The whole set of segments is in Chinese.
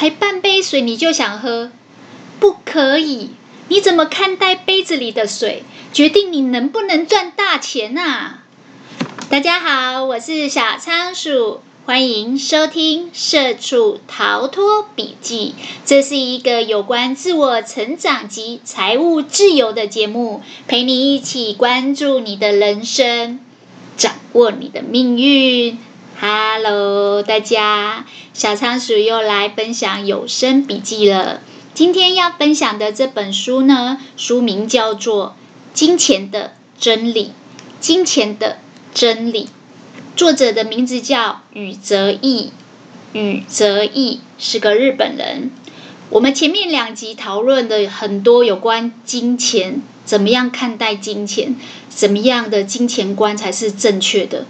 才半杯水你就想喝？不可以！你怎么看待杯子里的水，决定你能不能赚大钱啊！大家好，我是小仓鼠，欢迎收听《社畜逃脱笔记》。这是一个有关自我成长及财务自由的节目，陪你一起关注你的人生，掌握你的命运。Hello，大家，小仓鼠又来分享有声笔记了。今天要分享的这本书呢，书名叫做《金钱的真理》。金钱的真理，作者的名字叫宇泽义。宇泽义是个日本人。我们前面两集讨论的很多有关金钱，怎么样看待金钱，怎么样的金钱观才是正确的、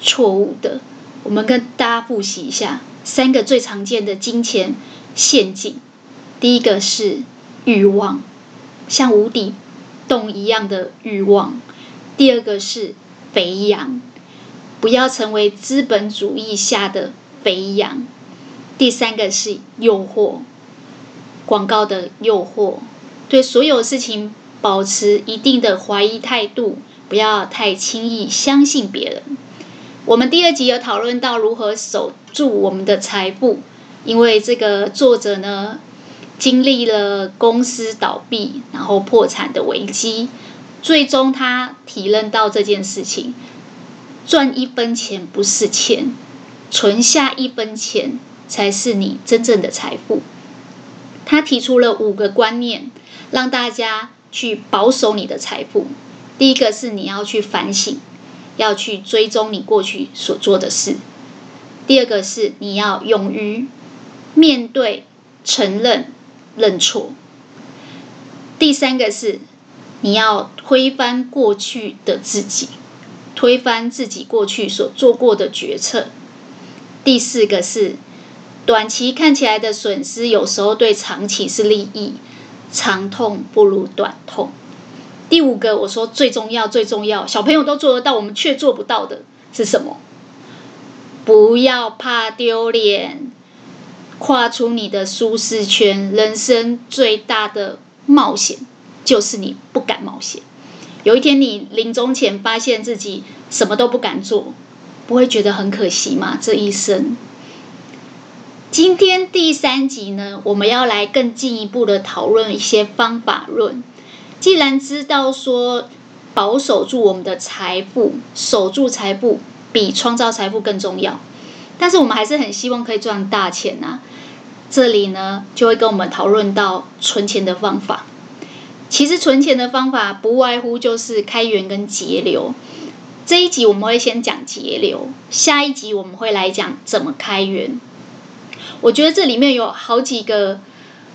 错误的。我们跟大家复习一下三个最常见的金钱陷阱。第一个是欲望，像无底洞一样的欲望；第二个是肥羊，不要成为资本主义下的肥羊；第三个是诱惑，广告的诱惑，对所有事情保持一定的怀疑态度，不要太轻易相信别人。我们第二集有讨论到如何守住我们的财富，因为这个作者呢，经历了公司倒闭，然后破产的危机，最终他体认到这件事情：赚一分钱不是钱，存下一分钱才是你真正的财富。他提出了五个观念，让大家去保守你的财富。第一个是你要去反省，要去追踪你过去所做的事；第二个是你要勇于面对、承认。认错。第三个是，你要推翻过去的自己，推翻自己过去所做过的决策。第四个是，短期看起来的损失，有时候对长期是利益。长痛不如短痛。第五个，我说最重要、最重要，小朋友都做得到，我们却做不到的是什么？不要怕丢脸。跨出你的舒适圈，人生最大的冒险就是你不敢冒险。有一天你临终前发现自己什么都不敢做，不会觉得很可惜吗？这一生。今天第三集呢，我们要来更进一步的讨论一些方法论。既然知道说保守住我们的财富，守住财富比创造财富更重要。但是我们还是很希望可以赚大钱呐。这里呢，就会跟我们讨论到存钱的方法。其实存钱的方法不外乎就是开源跟节流。这一集我们会先讲节流，下一集我们会来讲怎么开源。我觉得这里面有好几个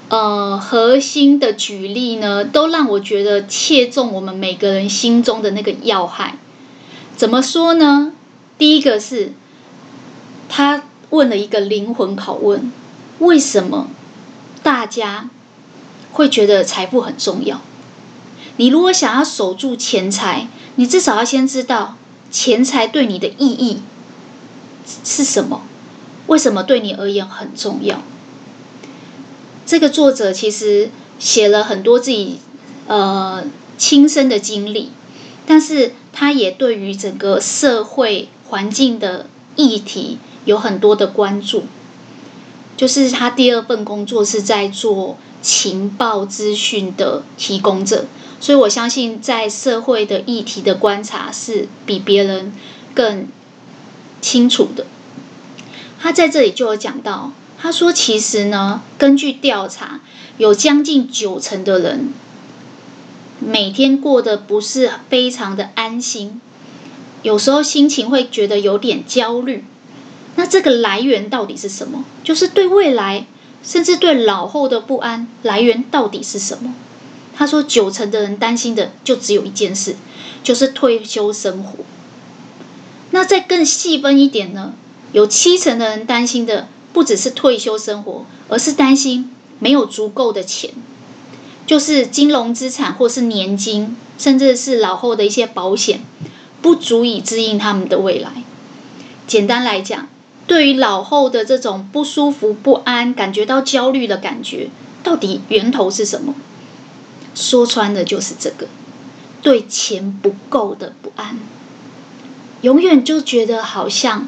呃核心的举例呢，都让我觉得切中我们每个人心中的那个要害。怎么说呢？第一个是。他问了一个灵魂拷问：为什么大家会觉得财富很重要？你如果想要守住钱财，你至少要先知道钱财对你的意义是什么？为什么对你而言很重要？这个作者其实写了很多自己呃亲身的经历，但是他也对于整个社会环境的议题。有很多的关注，就是他第二份工作是在做情报资讯的提供者，所以我相信在社会的议题的观察是比别人更清楚的。他在这里就有讲到，他说其实呢，根据调查，有将近九成的人每天过得不是非常的安心，有时候心情会觉得有点焦虑。那这个来源到底是什么？就是对未来，甚至对老后的不安，来源到底是什么？他说，九成的人担心的就只有一件事，就是退休生活。那再更细分一点呢？有七成的人担心的不只是退休生活，而是担心没有足够的钱，就是金融资产或是年金，甚至是老后的一些保险，不足以支应他们的未来。简单来讲。对于老后的这种不舒服、不安，感觉到焦虑的感觉，到底源头是什么？说穿了就是这个，对钱不够的不安，永远就觉得好像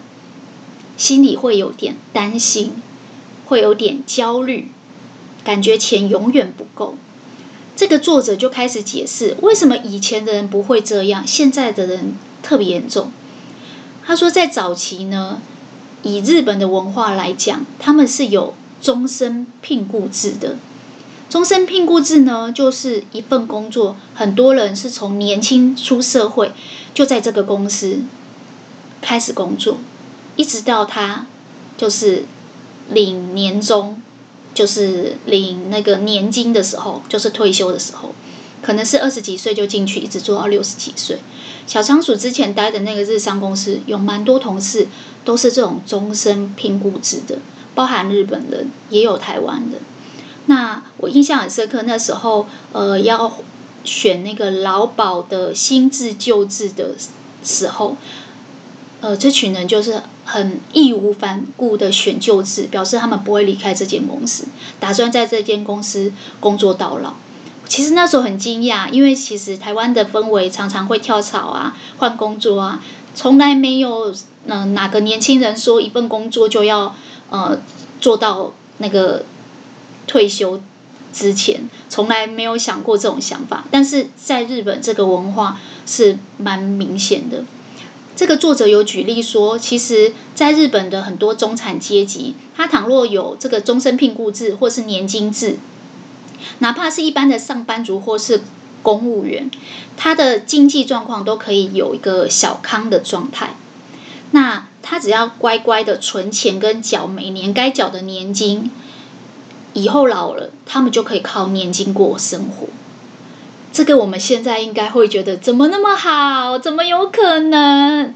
心里会有点担心，会有点焦虑，感觉钱永远不够。这个作者就开始解释，为什么以前的人不会这样，现在的人特别严重。他说，在早期呢，以日本的文化来讲，他们是有终身聘雇制的。终身聘雇制呢，就是一份工作，很多人是从年轻出社会，就在这个公司开始工作，一直到他就是领年终。就是领那个年金的时候，就是退休的时候，可能是二十几岁就进去，一直做到六十几岁。小仓鼠之前待的那个日商公司，有蛮多同事都是这种终身聘雇制的，包含日本人，也有台湾的。那我印象很深刻，那时候呃要选那个劳保的新制旧制的时候。呃，这群人就是很义无反顾的选旧制，表示他们不会离开这间公司，打算在这间公司工作到老。其实那时候很惊讶，因为其实台湾的氛围常常会跳槽啊、换工作啊，从来没有嗯、哪个年轻人说一份工作就要呃做到那个退休之前，从来没有想过这种想法。但是在日本，这个文化是蛮明显的。这个作者有举例说，其实在日本的很多中产阶级，他倘若有这个终身聘雇制或是年金制，哪怕是一般的上班族或是公务员，他的经济状况都可以有一个小康的状态。那他只要乖乖的存钱跟缴每年该缴的年金，以后老了，他们就可以靠年金过生活。这个我们现在应该会觉得怎么那么好？怎么有可能？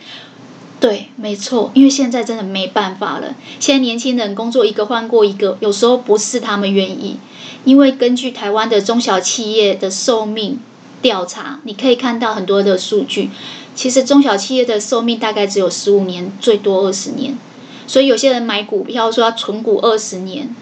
对，没错，因为现在真的没办法了。现在年轻人工作一个换过一个，有时候不是他们愿意。因为根据台湾的中小企业的寿命调查，你可以看到很多的数据。其实中小企业的寿命大概只有十五年，最多二十年。所以有些人买股票说要存股二十年，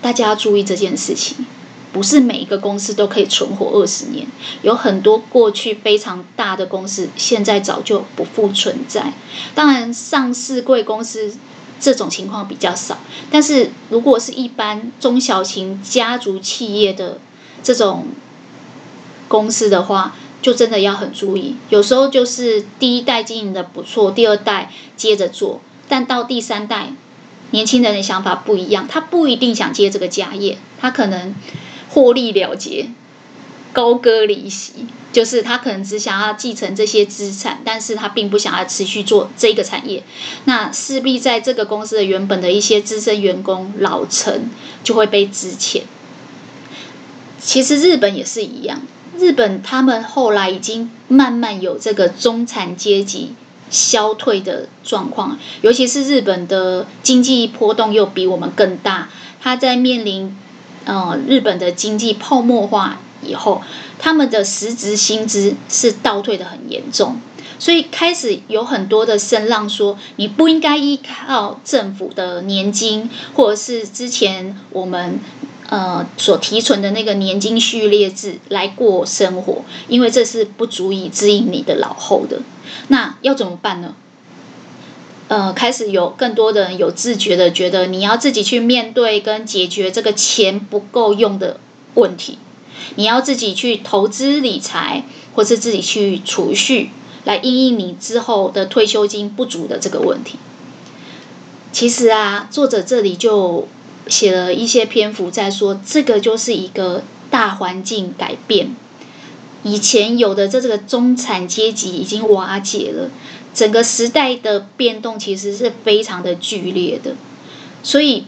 大家要注意这件事情。不是每一个公司都可以存活二十年，有很多过去非常大的公司，现在早就不复存在。当然，上市贵公司这种情况比较少，但是如果是一般中小型家族企业的这种公司的话，就真的要很注意。有时候就是第一代经营的不错，第二代接着做，但到第三代，年轻人的想法不一样，他不一定想接这个家业，他可能。获利了结，高歌离席，就是他可能只想要继承这些资产，但是他并不想要持续做这个产业。那势必在这个公司的原本的一些资深员工老陈就会被支遣。其实日本也是一样，日本他们后来已经慢慢有这个中产阶级消退的状况，尤其是日本的经济波动又比我们更大，他在面临。呃，日本的经济泡沫化以后，他们的实质薪资是倒退的很严重，所以开始有很多的声浪说，你不应该依靠政府的年金，或者是之前我们呃所提存的那个年金序列制来过生活，因为这是不足以支应你的老后的。那要怎么办呢？呃，开始有更多的人有自觉的觉得，你要自己去面对跟解决这个钱不够用的问题，你要自己去投资理财，或是自己去储蓄，来应应你之后的退休金不足的这个问题。其实啊，作者这里就写了一些篇幅在说，这个就是一个大环境改变，以前有的这这个中产阶级已经瓦解了。整个时代的变动其实是非常的剧烈的，所以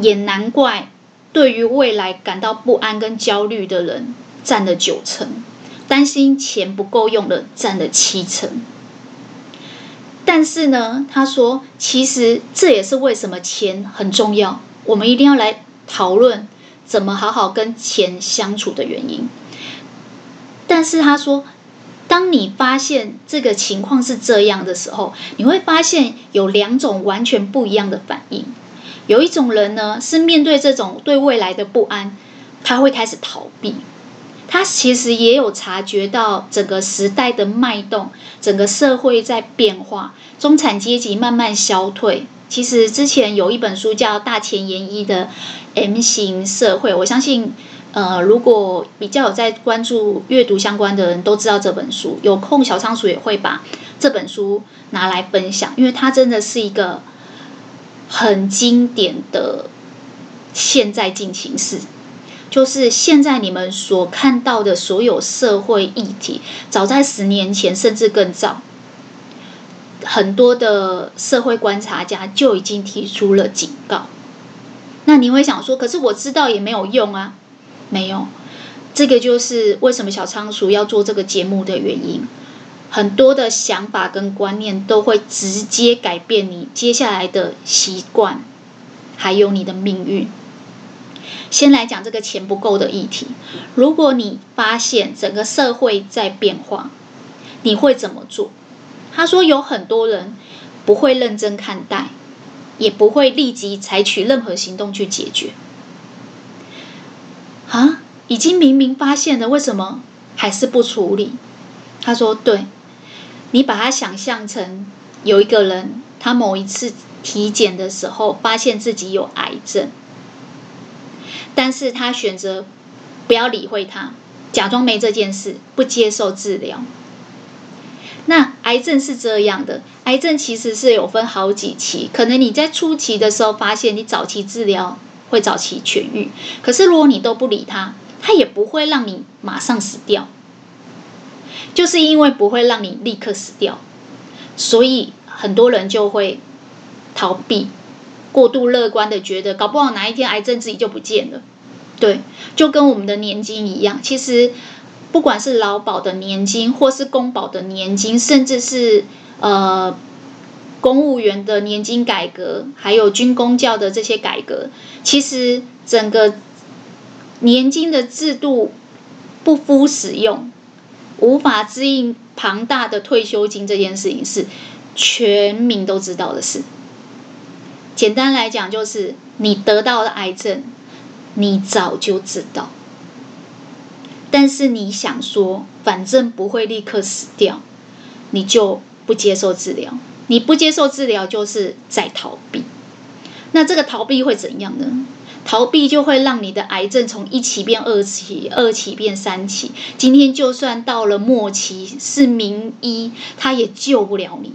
也难怪对于未来感到不安跟焦虑的人占了九成，担心钱不够用的占了七成。但是呢，他说，其实这也是为什么钱很重要，我们一定要来讨论怎么好好跟钱相处的原因。但是他说。当你发现这个情况是这样的时候，你会发现有两种完全不一样的反应。有一种人呢，是面对这种对未来的不安，他会开始逃避。他其实也有察觉到整个时代的脉动，整个社会在变化，中产阶级慢慢消退。其实之前有一本书叫《大前研一的 M 型社会》，我相信。呃，如果比较有在关注阅读相关的人都知道这本书，有空小仓鼠也会把这本书拿来分享，因为它真的是一个很经典的现在进行式，就是现在你们所看到的所有社会议题，早在十年前甚至更早，很多的社会观察家就已经提出了警告。那你会想说，可是我知道也没有用啊。没有，这个就是为什么小仓鼠要做这个节目的原因。很多的想法跟观念都会直接改变你接下来的习惯，还有你的命运。先来讲这个钱不够的议题。如果你发现整个社会在变化，你会怎么做？他说有很多人不会认真看待，也不会立即采取任何行动去解决。啊，已经明明发现了，为什么还是不处理？他说：“对，你把它想象成有一个人，他某一次体检的时候发现自己有癌症，但是他选择不要理会他，假装没这件事，不接受治疗。那癌症是这样的，癌症其实是有分好几期，可能你在初期的时候发现，你早期治疗。”会早期痊愈，可是如果你都不理他，他也不会让你马上死掉。就是因为不会让你立刻死掉，所以很多人就会逃避，过度乐观的觉得，搞不好哪一天癌症自己就不见了。对，就跟我们的年金一样，其实不管是劳保的年金，或是公保的年金，甚至是呃。公务员的年金改革，还有军公教的这些改革，其实整个年金的制度不敷使用，无法支应庞大的退休金这件事情是全民都知道的事。简单来讲，就是你得到了癌症，你早就知道，但是你想说，反正不会立刻死掉，你就不接受治疗。你不接受治疗，就是在逃避。那这个逃避会怎样呢？逃避就会让你的癌症从一期变二期，二期变三期。今天就算到了末期，是名医，他也救不了你。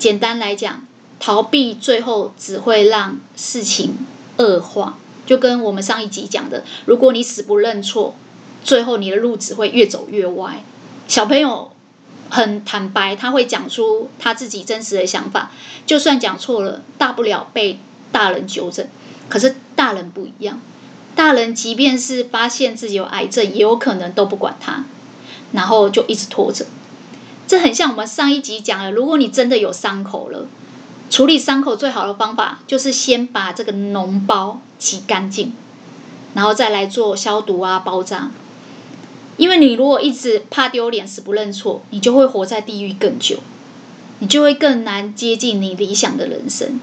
简单来讲，逃避最后只会让事情恶化。就跟我们上一集讲的，如果你死不认错，最后你的路只会越走越歪。小朋友。很坦白，他会讲出他自己真实的想法。就算讲错了，大不了被大人纠正。可是大人不一样，大人即便是发现自己有癌症，也有可能都不管他，然后就一直拖着。这很像我们上一集讲的，如果你真的有伤口了，处理伤口最好的方法就是先把这个脓包挤干净，然后再来做消毒啊、包扎。因为你如果一直怕丢脸、死不认错，你就会活在地狱更久，你就会更难接近你理想的人生。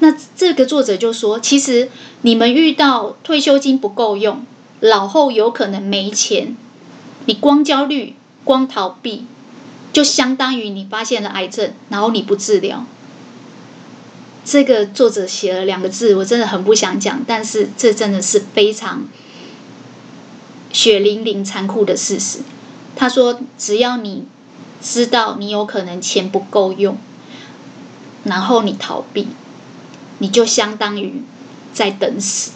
那这个作者就说，其实你们遇到退休金不够用，老后有可能没钱，你光焦虑、光逃避，就相当于你发现了癌症，然后你不治疗。这个作者写了两个字，我真的很不想讲，但是这真的是非常。血淋淋、残酷的事实。他说：“只要你知道你有可能钱不够用，然后你逃避，你就相当于在等死。”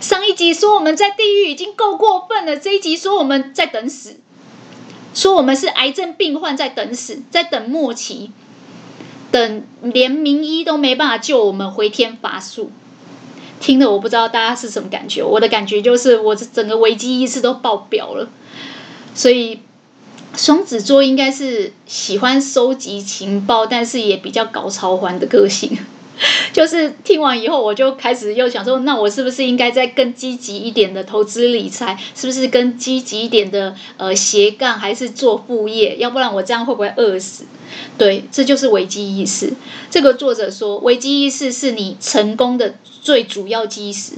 上一集说我们在地狱已经够过分了，这一集说我们在等死，说我们是癌症病患在等死，在等末期，等连名医都没办法救我们回天乏术。听的我不知道大家是什么感觉，我的感觉就是我整个危机意识都爆表了。所以双子座应该是喜欢收集情报，但是也比较搞超环的个性。就是听完以后，我就开始又想说，那我是不是应该再更积极一点的投资理财？是不是更积极一点的呃斜杠，还是做副业？要不然我这样会不会饿死？对，这就是危机意识。这个作者说，危机意识是你成功的最主要基石。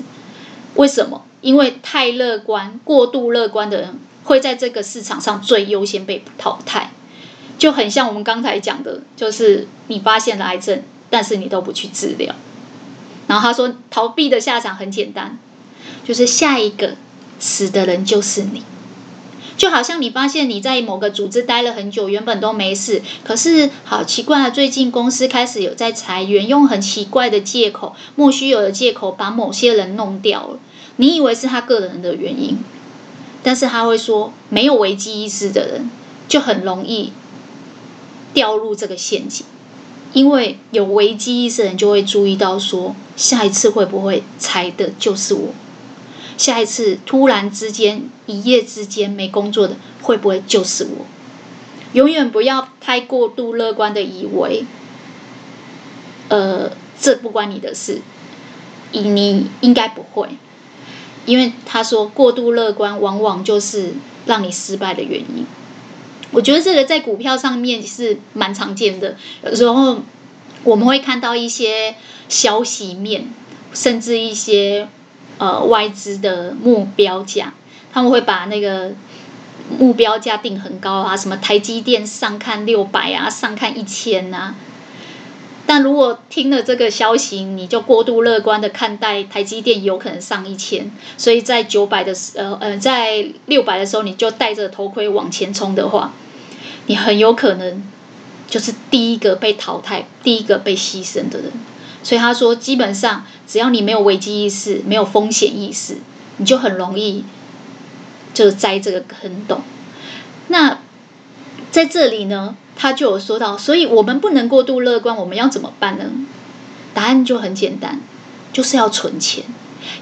为什么？因为太乐观、过度乐观的人会在这个市场上最优先被淘汰。就很像我们刚才讲的，就是你发现了癌症。但是你都不去治疗，然后他说逃避的下场很简单，就是下一个死的人就是你。就好像你发现你在某个组织待了很久，原本都没事，可是好奇怪啊，最近公司开始有在裁员，用很奇怪的借口、莫须有的借口把某些人弄掉了。你以为是他个人的原因，但是他会说，没有危机意识的人就很容易掉入这个陷阱。因为有危机意识的人就会注意到说，下一次会不会裁的就是我？下一次突然之间一夜之间没工作的会不会就是我？永远不要太过度乐观的以为，呃，这不关你的事，你应该不会，因为他说过度乐观往往就是让你失败的原因。我觉得这个在股票上面是蛮常见的，有时候我们会看到一些消息面，甚至一些呃外资的目标价，他们会把那个目标价定很高啊，什么台积电上看六百啊，上看一千啊。但如果听了这个消息，你就过度乐观的看待台积电有可能上一千，所以在九百的时呃呃在六百的时候，你就戴着头盔往前冲的话，你很有可能就是第一个被淘汰、第一个被牺牲的人。所以他说，基本上只要你没有危机意识、没有风险意识，你就很容易就栽这个坑洞。那在这里呢？他就有说到，所以我们不能过度乐观，我们要怎么办呢？答案就很简单，就是要存钱，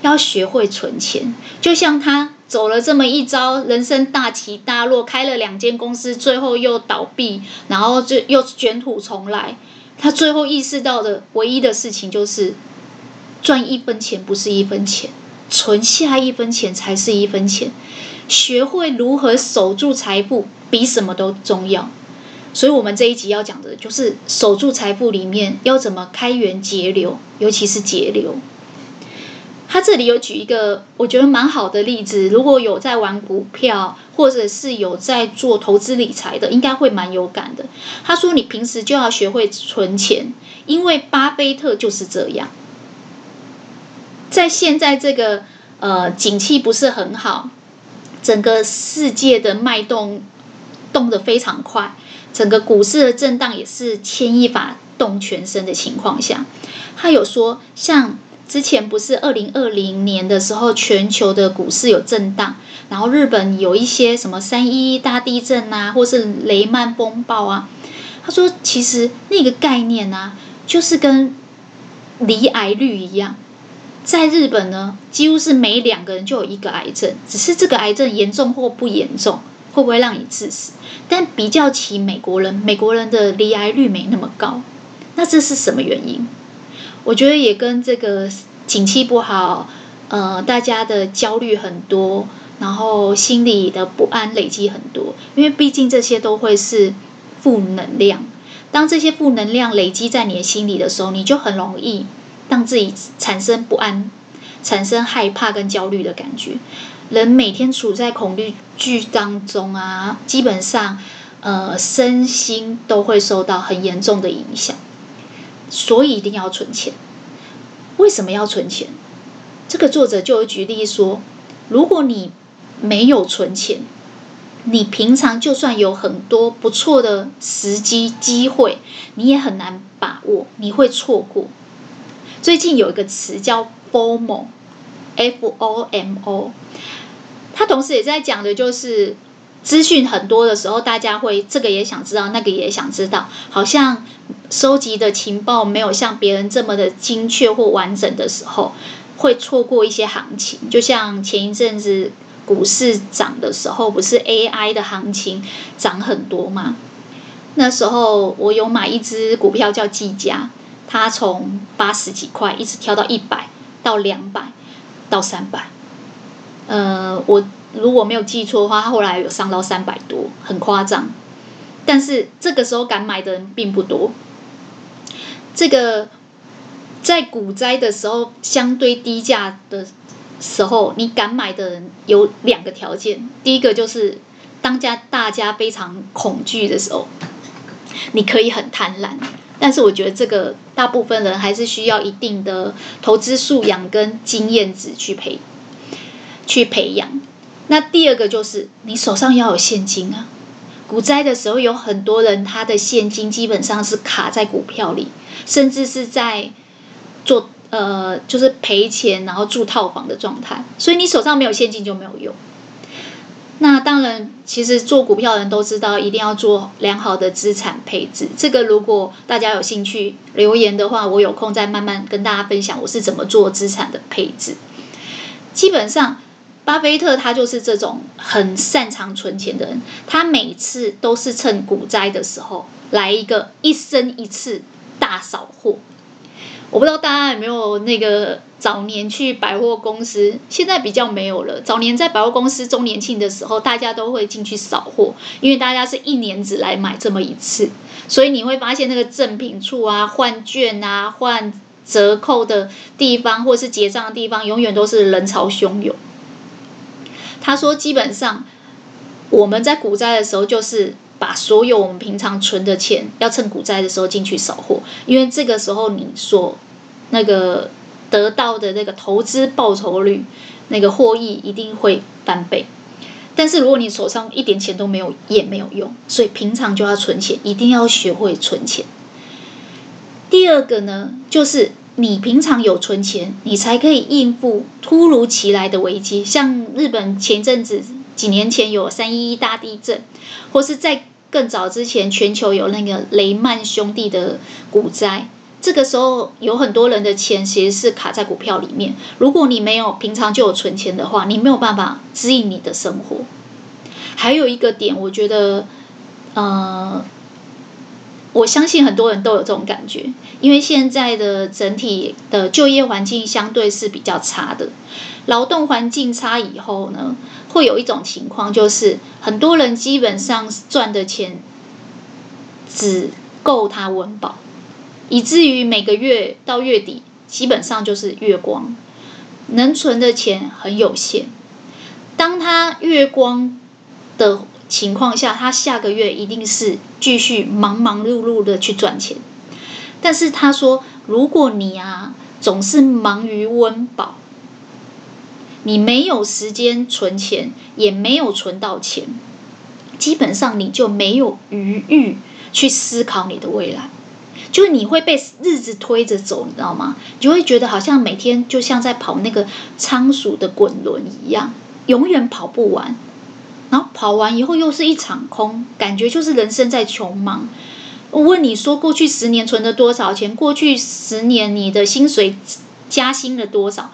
要学会存钱。就像他走了这么一遭，人生大起大落，开了两间公司，最后又倒闭，然后就又卷土重来。他最后意识到的唯一的事情就是，赚一分钱不是一分钱，存下一分钱才是一分钱。学会如何守住财富，比什么都重要。所以，我们这一集要讲的就是守住财富里面要怎么开源节流，尤其是节流。他这里有举一个我觉得蛮好的例子，如果有在玩股票或者是有在做投资理财的，应该会蛮有感的。他说：“你平时就要学会存钱，因为巴菲特就是这样。在现在这个呃景气不是很好，整个世界的脉动动得非常快。”整个股市的震荡也是牵一发动全身的情况下，他有说，像之前不是二零二零年的时候，全球的股市有震荡，然后日本有一些什么三一大地震啊，或是雷曼风暴啊。他说，其实那个概念啊，就是跟罹癌率一样，在日本呢，几乎是每两个人就有一个癌症，只是这个癌症严重或不严重。会不会让你致死？但比较起美国人，美国人的离癌率没那么高，那这是什么原因？我觉得也跟这个景气不好，呃，大家的焦虑很多，然后心里的不安累积很多。因为毕竟这些都会是负能量，当这些负能量累积在你的心里的时候，你就很容易让自己产生不安，产生害怕跟焦虑的感觉。人每天处在恐惧剧当中啊，基本上，呃，身心都会受到很严重的影响，所以一定要存钱。为什么要存钱？这个作者就有举例说，如果你没有存钱，你平常就算有很多不错的时机机会，你也很难把握，你会错过。最近有一个词叫 FOMO。F O M O，他同时也在讲的就是资讯很多的时候，大家会这个也想知道，那个也想知道，好像收集的情报没有像别人这么的精确或完整的时候，会错过一些行情。就像前一阵子股市涨的时候，不是 AI 的行情涨很多吗？那时候我有买一只股票叫技嘉。它从八十几块一直跳到一百到两百到三百，呃，我如果没有记错的话，后来有上到三百多，很夸张。但是这个时候敢买的人并不多。这个在股灾的时候相对低价的时候，你敢买的人有两个条件，第一个就是当家大家非常恐惧的时候，你可以很贪婪。但是我觉得这个大部分人还是需要一定的投资素养跟经验值去培去培养。那第二个就是你手上要有现金啊。股灾的时候，有很多人他的现金基本上是卡在股票里，甚至是在做呃就是赔钱，然后住套房的状态。所以你手上没有现金就没有用。那当然，其实做股票的人都知道，一定要做良好的资产配置。这个如果大家有兴趣留言的话，我有空再慢慢跟大家分享我是怎么做资产的配置。基本上，巴菲特他就是这种很擅长存钱的人，他每次都是趁股灾的时候来一个一生一次大扫货。我不知道大家有没有那个早年去百货公司，现在比较没有了。早年在百货公司周年庆的时候，大家都会进去扫货，因为大家是一年只来买这么一次，所以你会发现那个赠品处啊、换券啊、换折扣的地方，或是结账的地方，永远都是人潮汹涌。他说，基本上我们在股灾的时候，就是。把所有我们平常存的钱，要趁股灾的时候进去扫货，因为这个时候你所那个得到的那个投资报酬率，那个获益一定会翻倍。但是如果你手上一点钱都没有，也没有用，所以平常就要存钱，一定要学会存钱。第二个呢，就是你平常有存钱，你才可以应付突如其来的危机，像日本前阵子。几年前有三一一大地震，或是在更早之前，全球有那个雷曼兄弟的股灾。这个时候有很多人的钱其实是卡在股票里面。如果你没有平常就有存钱的话，你没有办法指引你的生活。还有一个点，我觉得，呃。我相信很多人都有这种感觉，因为现在的整体的就业环境相对是比较差的，劳动环境差以后呢，会有一种情况，就是很多人基本上赚的钱只够他温饱，以至于每个月到月底基本上就是月光，能存的钱很有限。当他月光的情况下，他下个月一定是继续忙忙碌碌的去赚钱。但是他说，如果你啊总是忙于温饱，你没有时间存钱，也没有存到钱，基本上你就没有余裕去思考你的未来，就是你会被日子推着走，你知道吗？你就会觉得好像每天就像在跑那个仓鼠的滚轮一样，永远跑不完。然后跑完以后又是一场空，感觉就是人生在穷忙。我问你说，过去十年存了多少钱？过去十年你的薪水加薪了多少？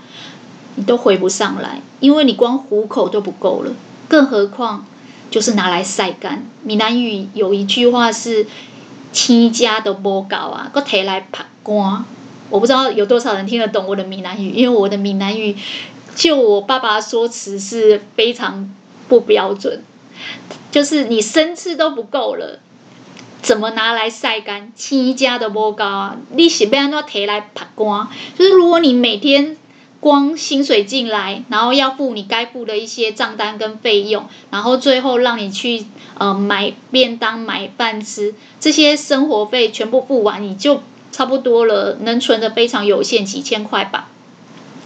你都回不上来，因为你光糊口都不够了，更何况就是拿来晒干。闽南语有一句话是“天家都无够啊，搁提来曝光”。我不知道有多少人听得懂我的闽南语，因为我的闽南语就我爸爸说辞是非常。不标准，就是你生吃都不够了，怎么拿来晒干？亲家的波高啊，你是要安怎提来曝光？就是如果你每天光薪水进来，然后要付你该付的一些账单跟费用，然后最后让你去呃买便当、买饭吃，这些生活费全部付完，你就差不多了，能存的非常有限，几千块吧。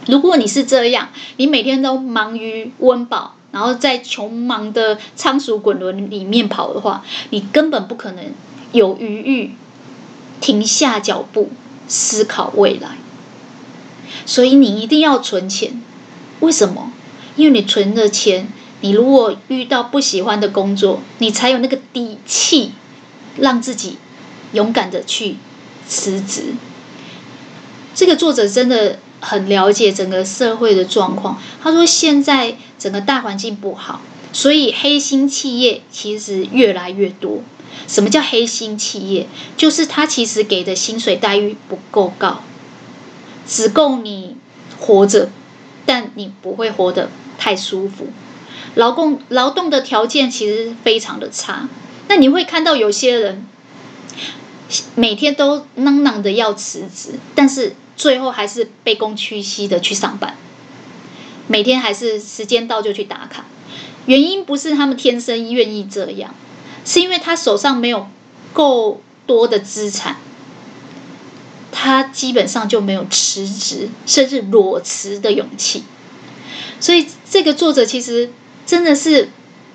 如果你是这样，你每天都忙于温饱。然后在穷忙的仓鼠滚轮里面跑的话，你根本不可能有余裕停下脚步思考未来。所以你一定要存钱。为什么？因为你存的钱，你如果遇到不喜欢的工作，你才有那个底气让自己勇敢的去辞职。这个作者真的。很了解整个社会的状况。他说，现在整个大环境不好，所以黑心企业其实越来越多。什么叫黑心企业？就是他其实给的薪水待遇不够高，只够你活着，但你不会活得太舒服。劳工劳动的条件其实非常的差。那你会看到有些人每天都嚷嚷的要辞职，但是最后还是卑躬屈膝的去上班，每天还是时间到就去打卡。原因不是他们天生愿意这样。是因为他手上没有够多的资产，他基本上就没有辞职甚至裸辞的勇气。所以这个作者其实真的是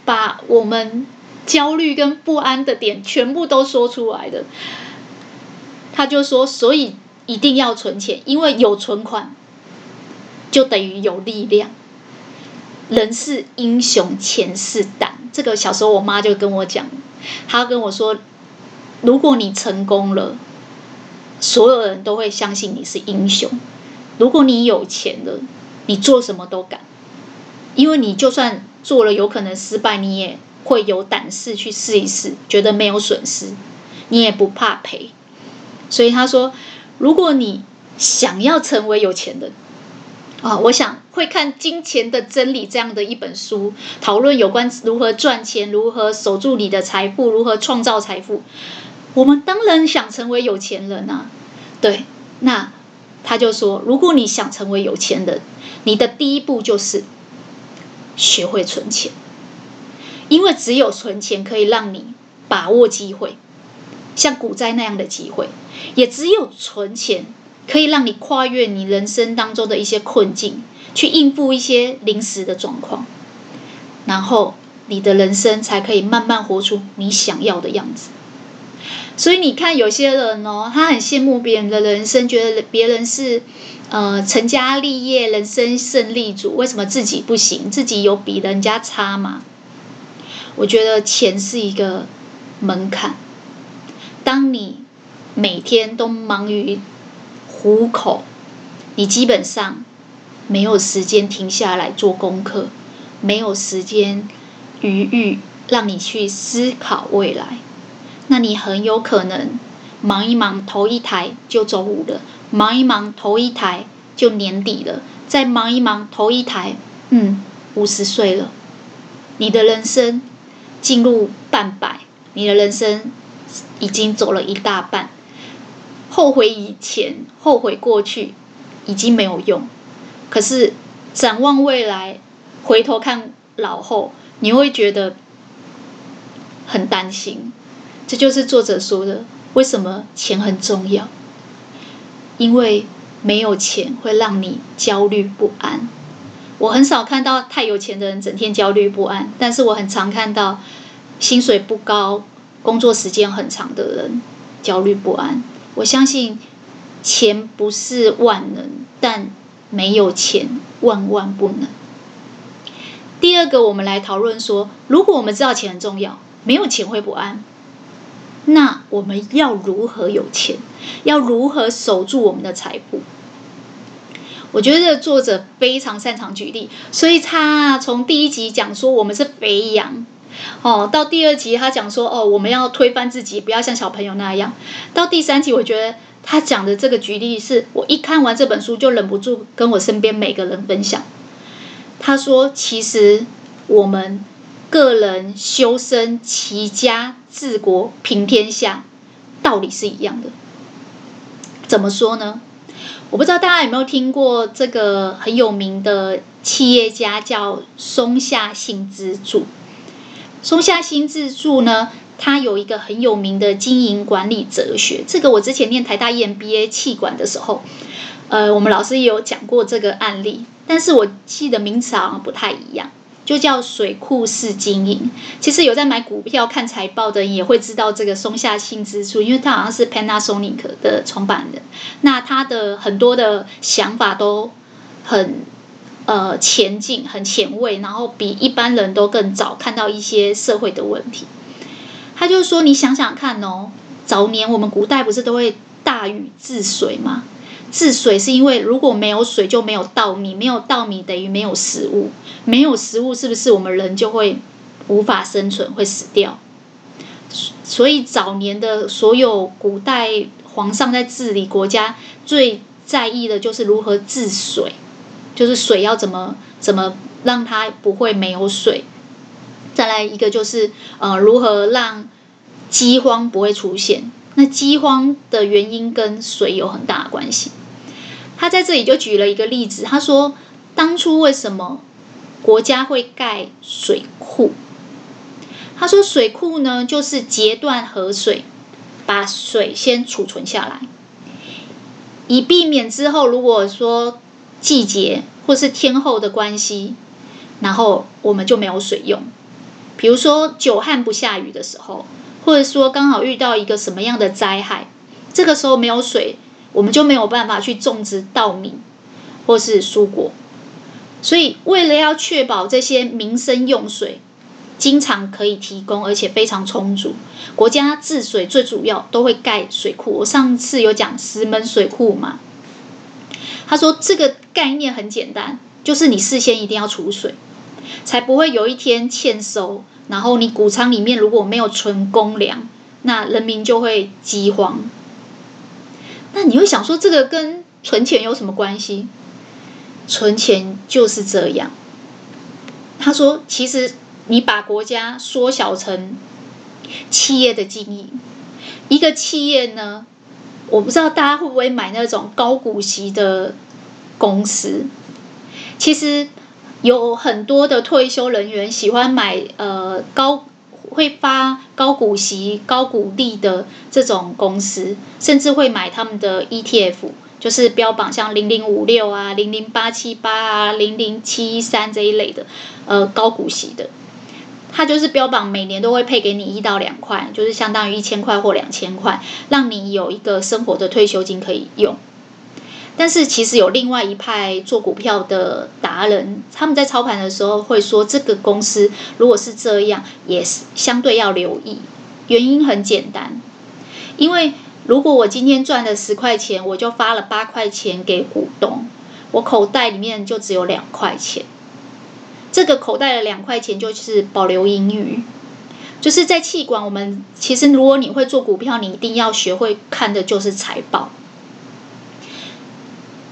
把我们焦虑跟不安的点全部都说出来的。他就说，所以一定要存钱，因为有存款就等于有力量。人是英雄，钱是胆。这个小时候我妈就跟我讲。她跟我说：“如果你成功了，所有人都会相信你是英雄；如果你有钱了，你做什么都敢，因为你就算做了有可能失败，你也会有胆识去试一试，觉得没有损失，你也不怕赔。所以他说，如果你想要成为有钱人。”啊，我想会看《金钱的真理》这样的一本书，讨论有关如何赚钱、如何守住你的财富、如何创造财富。我们当然想成为有钱人啊，对。那他就说，如果你想成为有钱人，你的第一步就是学会存钱，因为只有存钱可以让你把握机会，像股灾那样的机会，也只有存钱。可以让你跨越你人生当中的一些困境，去应付一些临时的状况，然后你的人生才可以慢慢活出你想要的样子。所以你看，有些人哦，他很羡慕别人的人生，觉得别人是呃成家立业、人生胜利组，为什么自己不行？自己有比人家差吗？我觉得钱是一个门槛。当你每天都忙于糊口，你基本上没有时间停下来做功课，没有时间余裕让你去思考未来。那你很有可能忙一忙头一抬就周五了，忙一忙头一抬就年底了，再忙一忙头一抬，嗯，五十岁了，你的人生进入半百，你的人生已经走了一大半。后悔以前，后悔过去，已经没有用。可是展望未来，回头看老后，你会觉得很担心。这就是作者说的：为什么钱很重要？因为没有钱会让你焦虑不安。我很少看到太有钱的人整天焦虑不安，但是我很常看到薪水不高、工作时间很长的人焦虑不安。我相信钱不是万能，但没有钱万万不能。第二个，我们来讨论说，如果我们知道钱很重要，没有钱会不安，那我们要如何有钱？要如何守住我们的财富？我觉得作者非常擅长举例，所以他从第一集讲说我们是肥羊。哦，到第二集他讲说，哦，我们要推翻自己，不要像小朋友那样。到第三集，我觉得他讲的这个举例是，我一看完这本书就忍不住跟我身边每个人分享。他说，其实我们个人修身齐家治国平天下，道理是一样的。怎么说呢？我不知道大家有没有听过这个很有名的企业家叫松下幸之助。松下幸之助呢，它有一个很有名的经营管理哲学。这个我之前念台大 EMBA 企管的时候，呃，我们老师也有讲过这个案例，但是我记得名词好像不太一样，就叫水库式经营。其实有在买股票、看财报的人也会知道这个松下幸之助，因为他好像是 Panasonic 的创办人。那他的很多的想法都很。呃，前进很前卫，然后比一般人都更早看到一些社会的问题。他就说：“你想想看哦，早年我们古代不是都会大禹治水吗？治水是因为如果没有水就没有稻米，没有稻米等于没有食物，没有食物是不是我们人就会无法生存，会死掉？所以早年的所有古代皇上在治理国家，最在意的就是如何治水，就是水要怎么怎么让它不会没有水。再来一个就是呃，如何让饥荒不会出现。那饥荒的原因跟水有很大的关系。他在这里就举了一个例子，他说当初为什么国家会盖水库？他说水库呢，就是截断河水，把水先储存下来，以避免之后如果说季节或是天候的关系，然后我们就没有水用。比如说久旱不下雨的时候。或者说刚好遇到一个什么样的灾害，这个时候没有水，我们就没有办法去种植稻米或是蔬果。所以为了要确保这些民生用水经常可以提供，而且非常充足，国家治水最主要都会盖水库。我上次有讲石门水库嘛，他说这个概念很简单，就是你事先一定要储水，才不会有一天欠收。然后你谷仓里面如果没有存公粮，那人民就会饥荒。那你会想说，这个跟存钱有什么关系？存钱就是这样。他说，其实你把国家缩小成企业的经营，一个企业呢，我不知道大家会不会买那种高股息的公司，其实。有很多的退休人员喜欢买呃高会发高股息、高股利的这种公司，甚至会买他们的 ETF，就是标榜像零零五六啊、零零八七八啊、零零七三这一类的呃高股息的，它就是标榜每年都会配给你一到两块，就是相当于一千块或两千块，让你有一个生活的退休金可以用。但是其实有另外一派做股票的达人，他们在操盘的时候会说，这个公司如果是这样，也是相对要留意。原因很简单，因为如果我今天赚了十块钱，我就发了八块钱给股东，我口袋里面就只有两块钱。这个口袋的两块钱就是保留盈余，就是在气管，我们其实如果你会做股票，你一定要学会看的就是财报。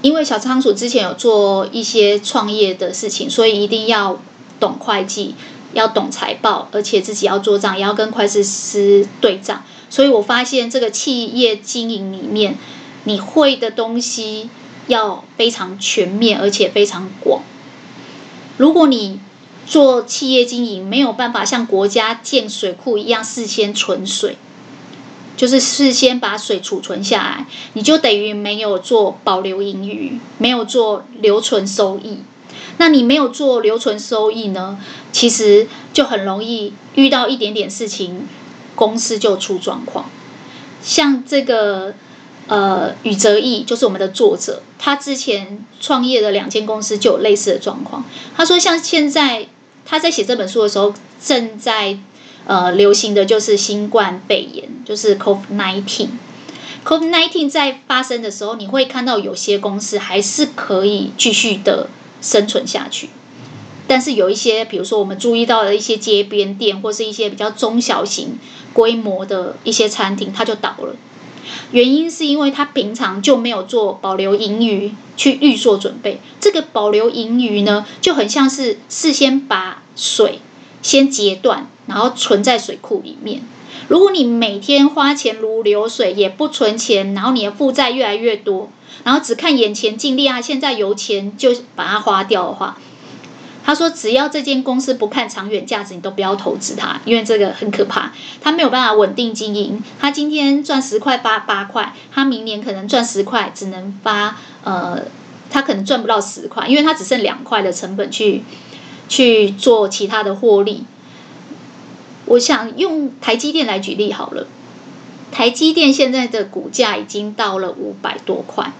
因为小仓鼠之前有做一些创业的事情，所以一定要懂会计，要懂财报，而且自己要做账，也要跟会计师对账。所以我发现这个企业经营里面，你会的东西要非常全面，而且非常广。如果你做企业经营没有办法像国家建水库一样事先存水。就是事先把水储存下来，你就等于没有做保留盈余，没有做留存收益。那你没有做留存收益呢？其实就很容易遇到一点点事情，公司就出状况。像这个呃宇泽义，就是我们的作者，他之前创业的两间公司就有类似的状况。他说，像现在他在写这本书的时候，正在。呃，流行的就是新冠肺炎，就是 COVID nineteen。COVID nineteen 在发生的时候，你会看到有些公司还是可以继续的生存下去，但是有一些，比如说我们注意到的一些街边店，或是一些比较中小型规模的一些餐厅，它就倒了。原因是因为他平常就没有做保留盈余去预做准备。这个保留盈余呢，就很像是事先把水先截断。然后存在水库里面。如果你每天花钱如流水，也不存钱，然后你的负债越来越多，然后只看眼前尽力啊，现在有钱就把它花掉的话，他说只要这间公司不看长远价值，你都不要投资它，因为这个很可怕，它没有办法稳定经营。它今天赚十块发八块，它明年可能赚十块，只能发呃，它可能赚不到十块，因为它只剩两块的成本去去做其他的获利。我想用台积电来举例好了。台积电现在的股价已经到了五百多块，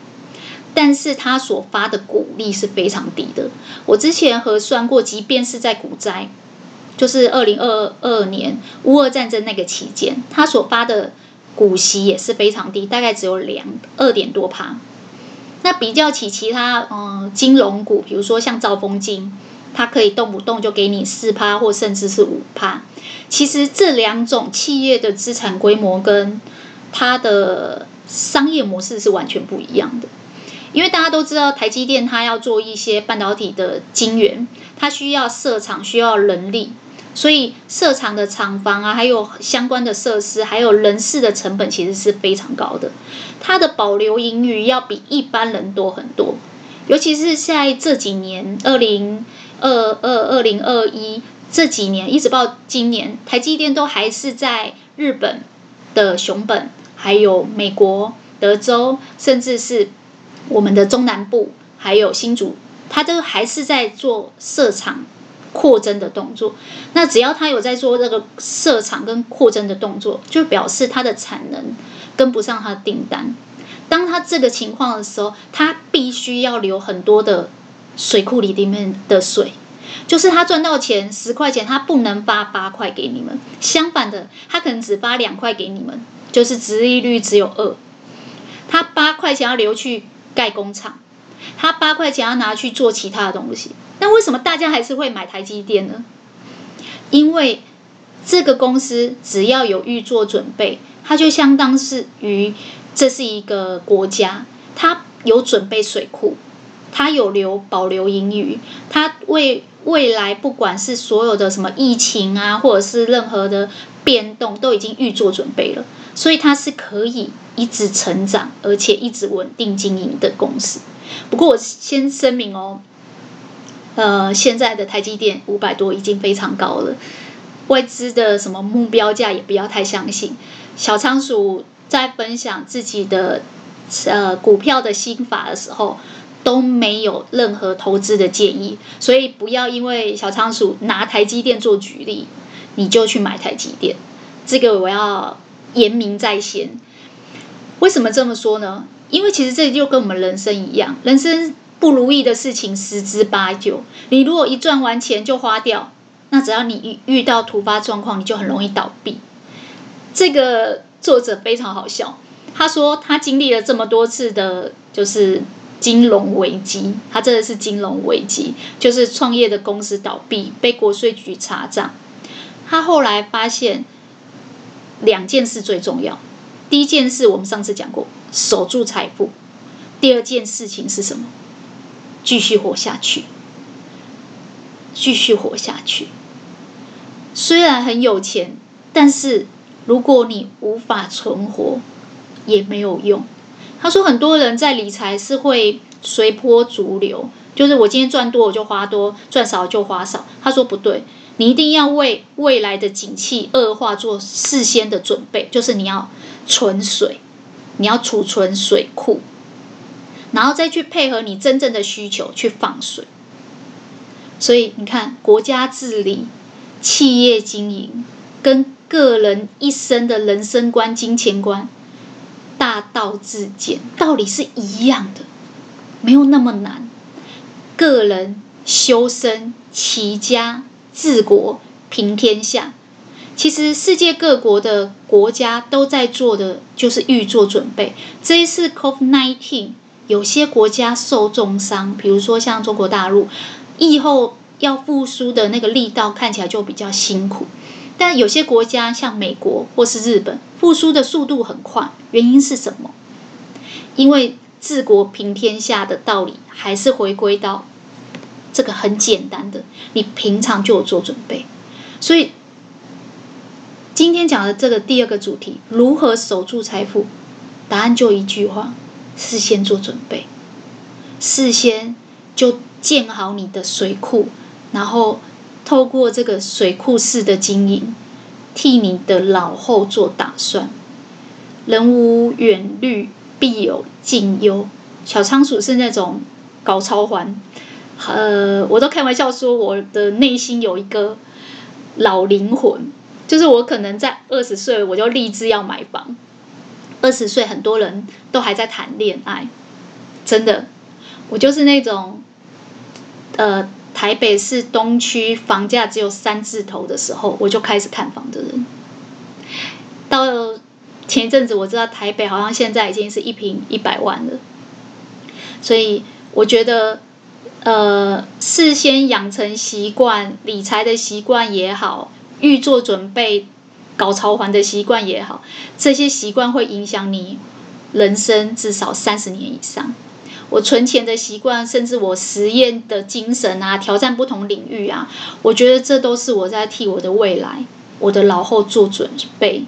但是它所发的股利是非常低的。我之前核算过，即便是在股灾，就是二零二二年乌俄战争那个期间，它所发的股息也是非常低，大概只有两二点多趴。那比较起其他嗯金融股，比如说像兆丰金，它可以动不动就给你四趴，或甚至是五趴。其实这两种企业的资产规模跟它的商业模式是完全不一样的。因为大家都知道，台积电它要做一些半导体的晶圆，它需要设厂，需要人力，所以设厂的厂房啊，还有相关的设施，还有人事的成本其实是非常高的。它的保留盈余要比一般人多很多，尤其是在这几年，二零二二、二零二一这几年，一直到今年，台积电都还是在日本的熊本，还有美国德州，甚至是。我们的中南部还有新竹，它都还是在做设厂扩增的动作。那只要它有在做这个设厂跟扩增的动作，就表示它的产能跟不上它的订单。当它这个情况的时候，它必须要留很多的水库里里面的水，就是它赚到钱十块钱，它不能发八块给你们。相反的，它可能只发两块给你们，就是殖利率只有二。它八块钱要留去。盖工厂，他八块钱要拿去做其他的东西，那为什么大家还是会买台积电呢？因为这个公司只要有预做准备，它就相当是于这是一个国家，它有准备水库，它有留保留盈余，它为未来不管是所有的什么疫情啊，或者是任何的变动，都已经预做准备了。所以它是可以一直成长，而且一直稳定经营的公司。不过我先声明哦，呃，现在的台积电五百多已经非常高了，外资的什么目标价也不要太相信。小仓鼠在分享自己的呃股票的心法的时候，都没有任何投资的建议，所以不要因为小仓鼠拿台积电做举例，你就去买台积电。这个我要。言明在先，为什么这么说呢？因为其实这就跟我们人生一样，人生不如意的事情十之八九。你如果一赚完钱就花掉，那只要你遇遇到突发状况，你就很容易倒闭。这个作者非常好笑，他说他经历了这么多次的，就是金融危机，他真的是金融危机，就是创业的公司倒闭，被国税局查账。他后来发现。两件事最重要。第一件事，我们上次讲过，守住财富。第二件事情是什么？继续活下去。继续活下去。虽然很有钱，但是如果你无法存活，也没有用。他说，很多人在理财是会随波逐流，就是我今天赚多我就花多，赚少就花少。他说不对。你一定要为未来的景气恶化做事先的准备，就是你要存水，你要储存水库，然后再去配合你真正的需求去放水。所以你看，国家治理、企业经营跟个人一生的人生观、金钱观，大道至简，道理是一样的，没有那么难。个人修身齐家。治国平天下，其实世界各国的国家都在做的就是预做准备。这一次 COVID-19，有些国家受重伤，比如说像中国大陆，疫后要复苏的那个力道看起来就比较辛苦。但有些国家像美国或是日本，复苏的速度很快。原因是什么？因为治国平天下的道理还是回归到。这个很简单的，你平常就有做准备，所以今天讲的这个第二个主题，如何守住财富？答案就一句话：事先做准备，事先就建好你的水库，然后透过这个水库式的经营，替你的老后做打算。人无远虑，必有近忧。小仓鼠是那种搞超环。呃，我都开玩笑说，我的内心有一个老灵魂，就是我可能在二十岁我就立志要买房。二十岁很多人都还在谈恋爱，真的，我就是那种，呃，台北市东区房价只有三字头的时候，我就开始看房的人。到前一阵子我知道台北好像现在已经是一平一百万了，所以我觉得。呃，事先养成习惯，理财的习惯也好，预做准备、搞潮环的习惯也好，这些习惯会影响你人生至少三十年以上。我存钱的习惯，甚至我实验的精神啊，挑战不同领域啊，我觉得这都是我在替我的未来、我的老后做准备。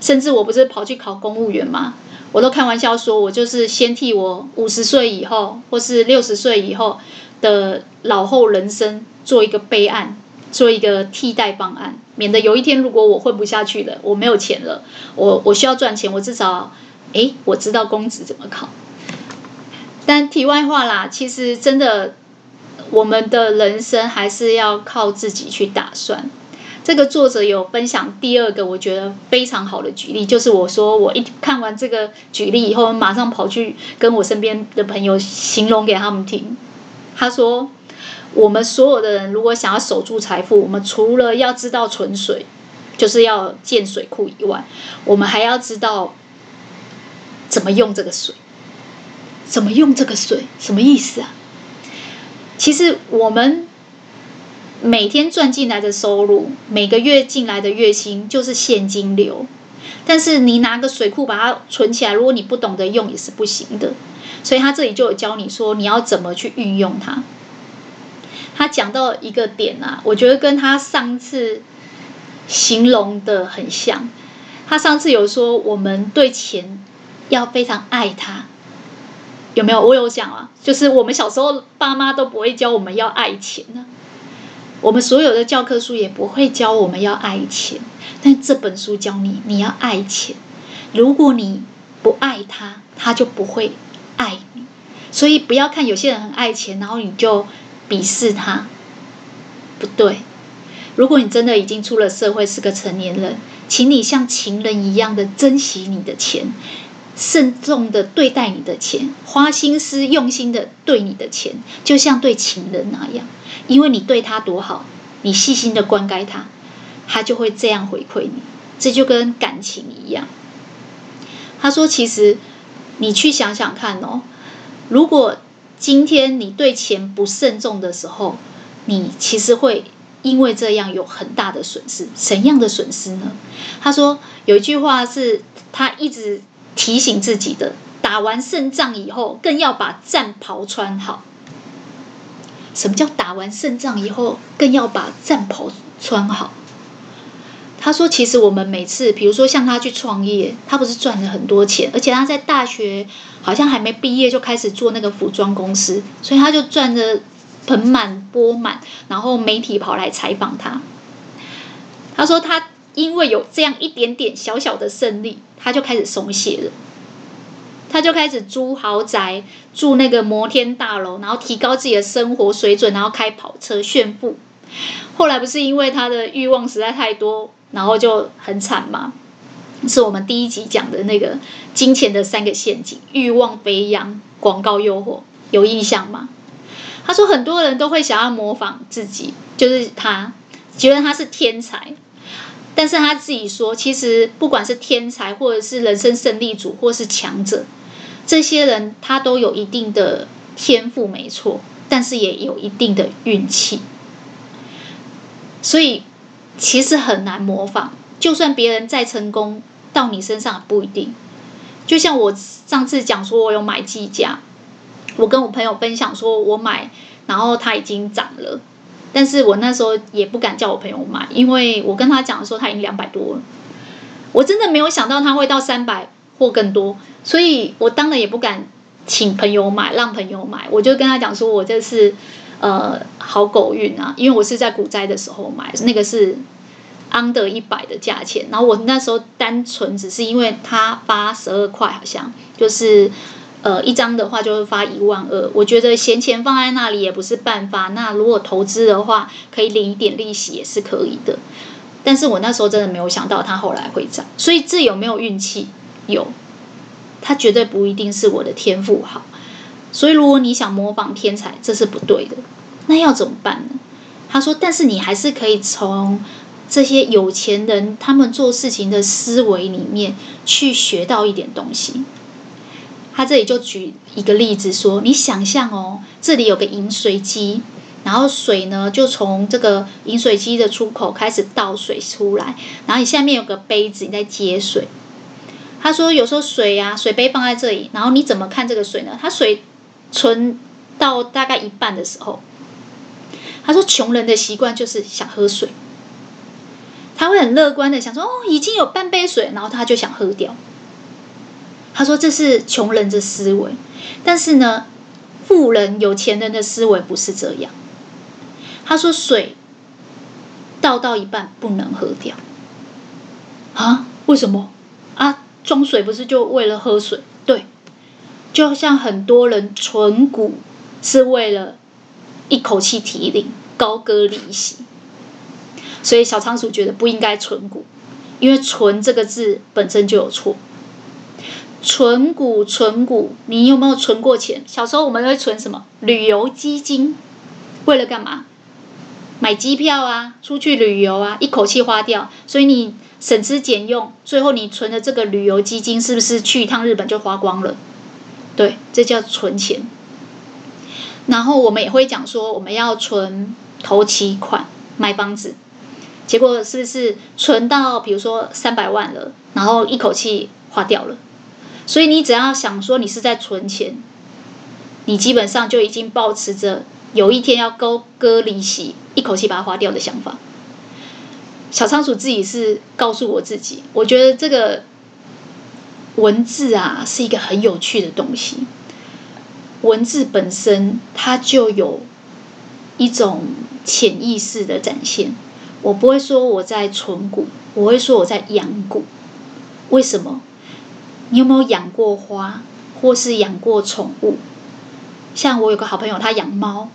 甚至我不是跑去考公务员吗？我都开玩笑说，我就是先替我五十岁以后，或是六十岁以后的老后人生做一个备案，做一个替代方案，免得有一天如果我混不下去了，我没有钱了，我我需要赚钱，我至少，诶，我知道公职怎么考。但题外话啦，其实真的，我们的人生还是要靠自己去打算。这个作者有分享第二个我觉得非常好的举例，就是我说我一看完这个举例以后，马上跑去跟我身边的朋友形容给他们听。他说，我们所有的人如果想要守住财富，我们除了要知道存水，就是要建水库以外，我们还要知道怎么用这个水。怎么用这个水？什么意思啊？其实我们每天赚进来的收入，每个月进来的月薪就是现金流。但是你拿个水库把它存起来，如果你不懂得用也是不行的。所以他这里就有教你说你要怎么去运用它。他讲到一个点啊，我觉得跟他上次形容的很像。他上次有说我们对钱要非常爱它。有没有？我有讲啊，就是我们小时候爸妈都不会教我们要爱钱呢，我们所有的教科书也不会教我们要爱钱，但这本书教你你要爱钱，如果你不爱他，他就不会爱你，所以不要看有些人很爱钱，然后你就鄙视他，不对。如果你真的已经出了社会，是个成年人，请你像情人一样的珍惜你的钱。慎重的对待你的钱，花心思用心的对你的钱，就像对情人那样，因为你对他多好，你细心的灌溉他，他就会这样回馈你。这就跟感情一样。他说：“其实你去想想看哦，如果今天你对钱不慎重的时候，你其实会因为这样有很大的损失。怎样的损失呢？”他说有一句话是他一直。提醒自己的，打完胜仗以后，更要把战袍穿好。什么叫打完胜仗以后，更要把战袍穿好？他说，其实我们每次，比如说像他去创业，他不是赚了很多钱，而且他在大学好像还没毕业就开始做那个服装公司，所以他就赚得盆满钵满，然后媒体跑来采访他。他说他。因为有这样一点点小小的胜利，他就开始松懈了。他就开始租豪宅，住那个摩天大楼，然后提高自己的生活水准，然后开跑车炫富。后来不是因为他的欲望实在太多，然后就很惨吗？是我们第一集讲的那个金钱的三个陷阱：欲望、肥羊、广告诱惑，有印象吗？他说很多人都会想要模仿自己，就是他觉得他是天才。但是他自己说，其实不管是天才，或者是人生胜利组，或是强者，这些人他都有一定的天赋，没错，但是也有一定的运气。所以其实很难模仿，就算别人再成功，到你身上不一定。就像我上次讲说，我有买计价，我跟我朋友分享说我买，然后它已经涨了。但是我那时候也不敢叫我朋友买，因为我跟他讲的时候他已经两百多了，我真的没有想到他会到三百或更多，所以我当然也不敢请朋友买，让朋友买，我就跟他讲说，我这是呃好狗运啊，因为我是在股灾的时候买，那个是 under 一百的价钱，然后我那时候单纯只是因为他发十二块，好像就是。呃，一张的话就会发一万二，我觉得闲钱放在那里也不是办法。那如果投资的话，可以领一点利息也是可以的。但是我那时候真的没有想到它后来会涨，所以这有没有运气？有，它绝对不一定是我的天赋好。所以如果你想模仿天才，这是不对的。那要怎么办呢？他说，但是你还是可以从这些有钱人他们做事情的思维里面去学到一点东西。他这里就举一个例子说，你想象哦，这里有个饮水机，然后水呢就从这个饮水机的出口开始倒水出来，然后你下面有个杯子，你在接水。他说有时候水呀、啊，水杯放在这里，然后你怎么看这个水呢？他水存到大概一半的时候，他说穷人的习惯就是想喝水，他会很乐观的想说哦，已经有半杯水，然后他就想喝掉。他说这是穷人的思维，但是呢，富人、有钱人的思维不是这样。他说：“水倒到一半不能喝掉啊？为什么？装水不是就为了喝水？对，就像很多人存股是为了一口气提领高歌利息，所以小仓鼠觉得不应该存股，因为‘存’这个字本身就有错。存股，存股，你有没有存过钱？小时候我们会存什么？旅游基金，为了干嘛？”买机票啊，出去旅游啊，一口气花掉，所以你省吃俭用，最后你存的这个旅游基金是不是去一趟日本就花光了？对，这叫存钱。然后我们也会讲说，我们要存头期款买房子，结果是不是存到比如说三百万了，然后一口气花掉了？所以你只要想说你是在存钱，你基本上就已经抱持着。有一天要高歌利息，一口气把它花掉的想法。小仓鼠自己是告诉我自己，我觉得这个文字啊是一个很有趣的东西。文字本身它就有一种潜意识的展现。我不会说我在存股，我会说我在养股。为什么？你有没有养过花，或是养过宠物？像我有个好朋友，他养猫。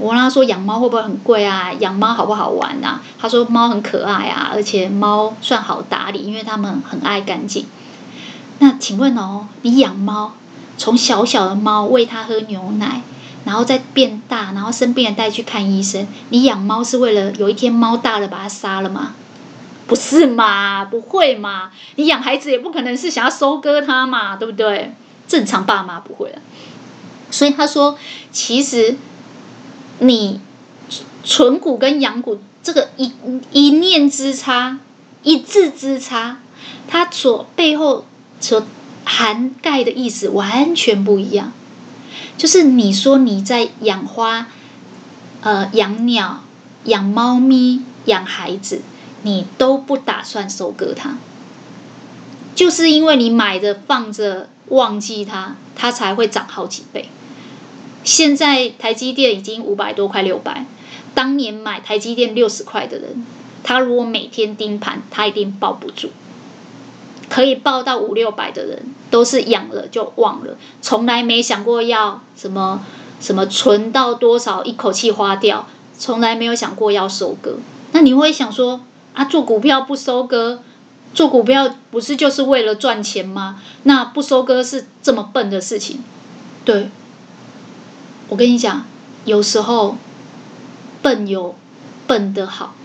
我问他说：“养猫会不会很贵啊？养猫好不好玩啊？”他说：“猫很可爱啊，而且猫算好打理，因为他们很爱干净。”那请问哦，你养猫，从小小的猫喂它喝牛奶，然后再变大，然后生病了带去看医生。你养猫是为了有一天猫大了把它杀了吗？不是嘛？不会嘛？你养孩子也不可能是想要收割它嘛，对不对？正常爸妈不会啊。所以他说，其实。你存股跟养股这个一一念之差，一字之差，它所背后所涵盖的意思完全不一样。就是你说你在养花、呃养鸟、养猫咪、养孩子，你都不打算收割它，就是因为你买着放着忘记它，它才会涨好几倍。现在台积电已经五百多块六百，当年买台积电六十块的人，他如果每天盯盘，他一定抱不住。可以抱到五六百的人，都是养了就忘了，从来没想过要什么什么存到多少一口气花掉，从来没有想过要收割。那你会想说啊，做股票不收割，做股票不是就是为了赚钱吗？那不收割是这么笨的事情？对。我跟你讲，有时候笨有笨的好，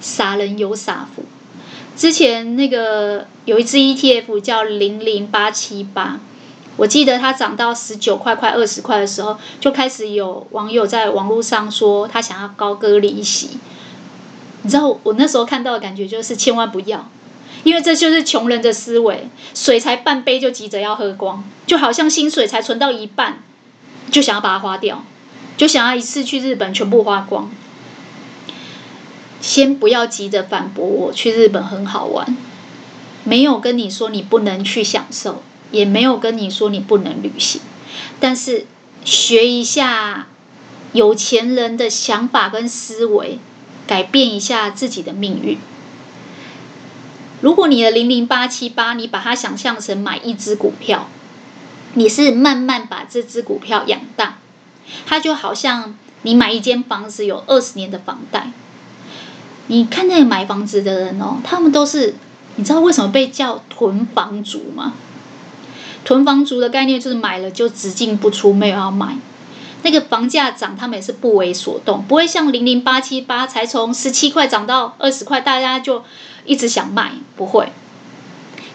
傻人有傻福。之前那个有一支 ETF 叫零零八七八，我记得它涨到十九块快二十块的时候，就开始有网友在网络上说他想要高歌离席。你知道我那时候看到的感觉就是千万不要，因为这就是穷人的思维，水才半杯就急着要喝光，就好像薪水才存到一半。就想要把它花掉，就想要一次去日本全部花光。先不要急着反驳我，去日本很好玩，没有跟你说你不能去享受，也没有跟你说你不能旅行。但是学一下有钱人的想法跟思维，改变一下自己的命运。如果你的零零八七八，你把它想象成买一只股票。你是慢慢把这只股票养大，它就好像你买一间房子有二十年的房贷。你看那个买房子的人哦，他们都是，你知道为什么被叫囤房族吗？囤房族的概念就是买了就只进不出，没有要卖。那个房价涨，他们也是不为所动，不会像零零八七八才从十七块涨到二十块，大家就一直想卖，不会。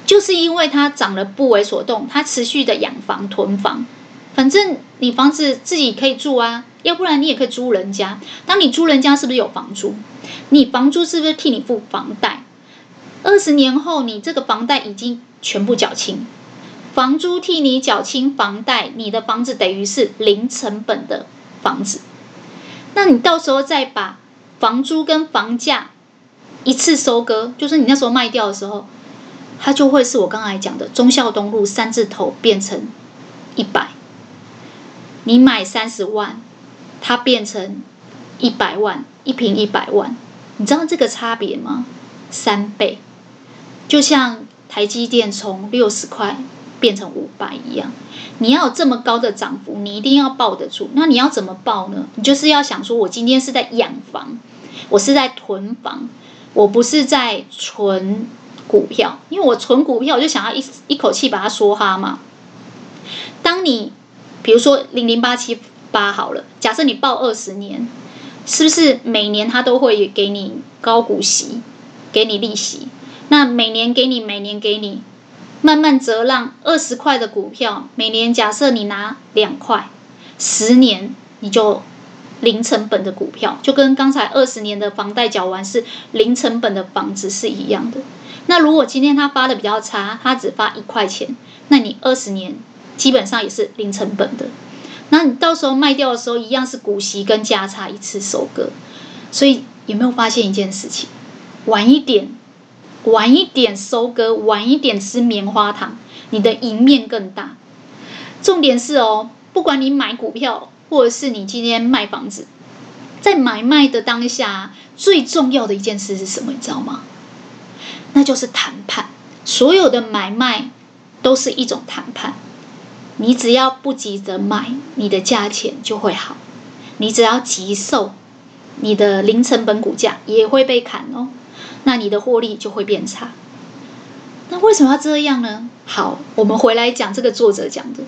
就是因为它涨了不为所动，它持续的养房囤房，反正你房子自己可以住啊，要不然你也可以租人家。当你租人家，是不是有房租？你房租是不是替你付房贷？二十年后，你这个房贷已经全部缴清，房租替你缴清房贷，你的房子等于是零成本的房子。那你到时候再把房租跟房价一次收割，就是你那时候卖掉的时候，它就会是我刚才讲的忠孝东路三字头变成一百。你买三十万，它变成一百万，一坪一百万，你知道这个差别吗？三倍，就像台积电从六十块变成五百一样。你要有这么高的涨幅，你一定要抱得住。那你要怎么抱呢？你就是要想说，我今天是在养房，我是在囤房，我不是在存股票，因为我存股票，我就想要一一口气把它梭哈嘛。当你比如说零零八七八好了，假设你抱二十年，是不是每年它都会给你高股息，给你利息？那每年给你，每年给你，慢慢折让二十块的股票，每年假设你拿两块，十年你就零成本的股票，就跟刚才二十年的房贷缴完是零成本的房子是一样的。那如果今天他发的比较差，他只发一块钱，那你二十年。基本上也是零成本的，那你到时候卖掉的时候，一样是股息跟价差一次收割。所以有没有发现一件事情？晚一点，晚一点收割，晚一点吃棉花糖，你的赢面更大。重点是哦，不管你买股票，或者是你今天卖房子，在买卖的当下，最重要的一件事是什么？你知道吗？那就是谈判。所有的买卖都是一种谈判。你只要不急着买，你的价钱就会好；你只要急售，你的零成本股价也会被砍哦。那你的获利就会变差。那为什么要这样呢？好，我们回来讲这个作者讲的。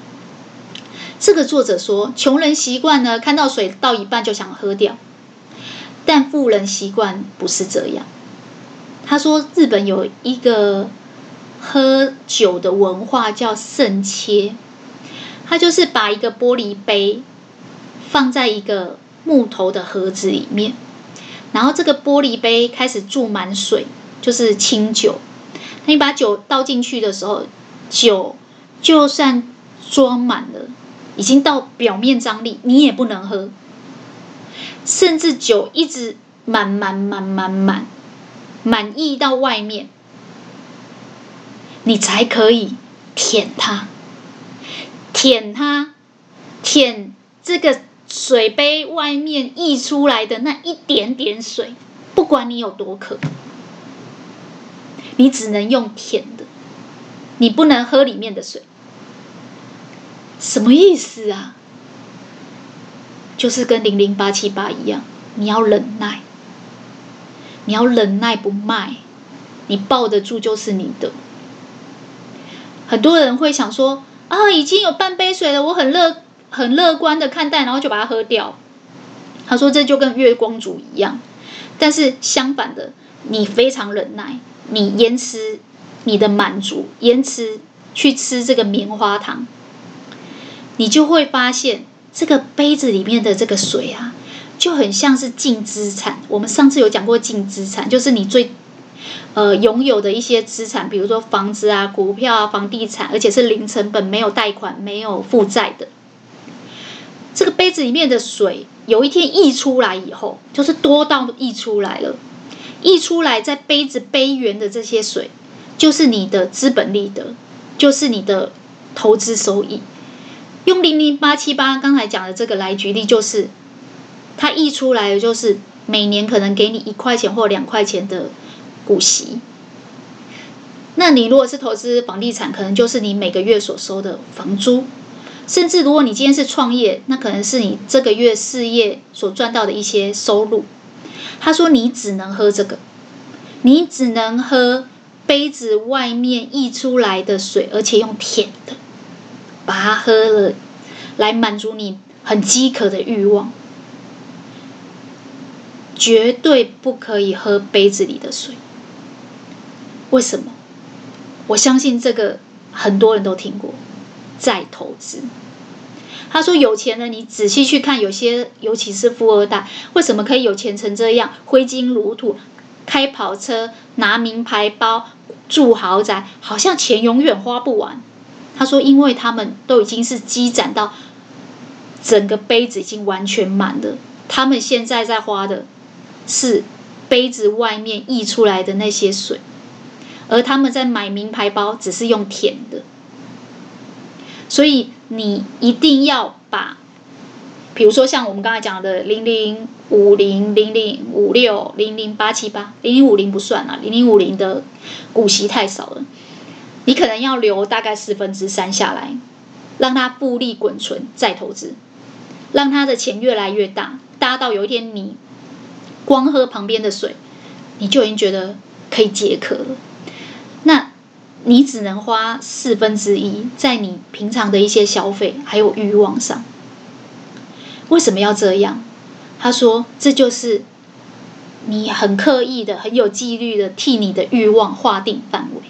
这个作者说，穷人习惯呢，看到水倒一半就想喝掉，但富人习惯不是这样。他说，日本有一个喝酒的文化叫圣切。他就是把一个玻璃杯放在一个木头的盒子里面，然后这个玻璃杯开始注满水，就是清酒。那你把酒倒进去的时候，酒就算装满了，已经到表面张力，你也不能喝。甚至酒一直满满满满满满溢到外面，你才可以舔它。舔它，舔这个水杯外面溢出来的那一点点水，不管你有多渴，你只能用舔的，你不能喝里面的水。什么意思啊？就是跟零零八七八一样，你要忍耐，你要忍耐不卖，你抱得住就是你的。很多人会想说。啊，已经有半杯水了，我很乐很乐观的看待，然后就把它喝掉。他说这就跟月光族一样，但是相反的，你非常忍耐，你延迟你的满足，延迟去吃这个棉花糖，你就会发现这个杯子里面的这个水啊，就很像是净资产。我们上次有讲过净资产，就是你最。呃，拥有的一些资产，比如说房子啊、股票啊、房地产，而且是零成本、没有贷款、没有负债的。这个杯子里面的水，有一天溢出来以后，就是多到溢出来了。溢出来在杯子杯缘的这些水，就是你的资本利得，就是你的投资收益。用零零八七八刚才讲的这个来举例，就是它溢出来的，就是每年可能给你一块钱或两块钱的。股息，那你如果是投资房地产，可能就是你每个月所收的房租，甚至如果你今天是创业，那可能是你这个月事业所赚到的一些收入。他说你只能喝这个，你只能喝杯子外面溢出来的水，而且用舔的，把它喝了，来满足你很饥渴的欲望。绝对不可以喝杯子里的水。为什么？我相信这个很多人都听过，再投资。他说有钱人，你仔细去看，有些尤其是富二代，为什么可以有钱成这样，挥金如土，开跑车，拿名牌包，住豪宅，好像钱永远花不完。他说，因为他们都已经是积攒到整个杯子已经完全满了，他们现在在花的是杯子外面溢出来的那些水，而他们在买名牌包只是用舔的。所以你一定要把，比如说像我们刚才讲的零零五零、零零五六、零零八七八、零零五零不算啊，零零五零的股息太少了，你可能要留大概四分之三下来，让它复利滚存再投资，让它的钱越来越大，大到有一天你光喝旁边的水，你就已经觉得可以解渴了。那。你只能花四分之一在你平常的一些消费还有欲望上。为什么要这样？他说：“这就是你很刻意的、很有纪律的替你的欲望划定范围。”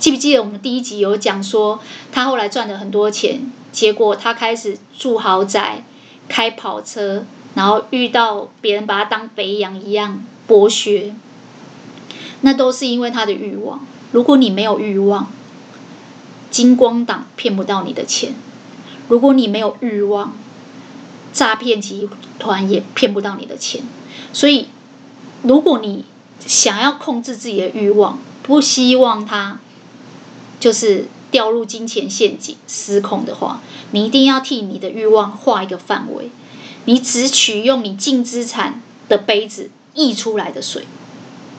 记不记得我们第一集有讲说，他后来赚了很多钱，结果他开始住豪宅、开跑车，然后遇到别人把他当肥羊一样剥削，那都是因为他的欲望。如果你没有欲望，金光党骗不到你的钱；如果你没有欲望，诈骗集团也骗不到你的钱。所以，如果你想要控制自己的欲望，不希望它就是掉入金钱陷阱失控的话，你一定要替你的欲望画一个范围。你只取用你净资产的杯子溢出来的水，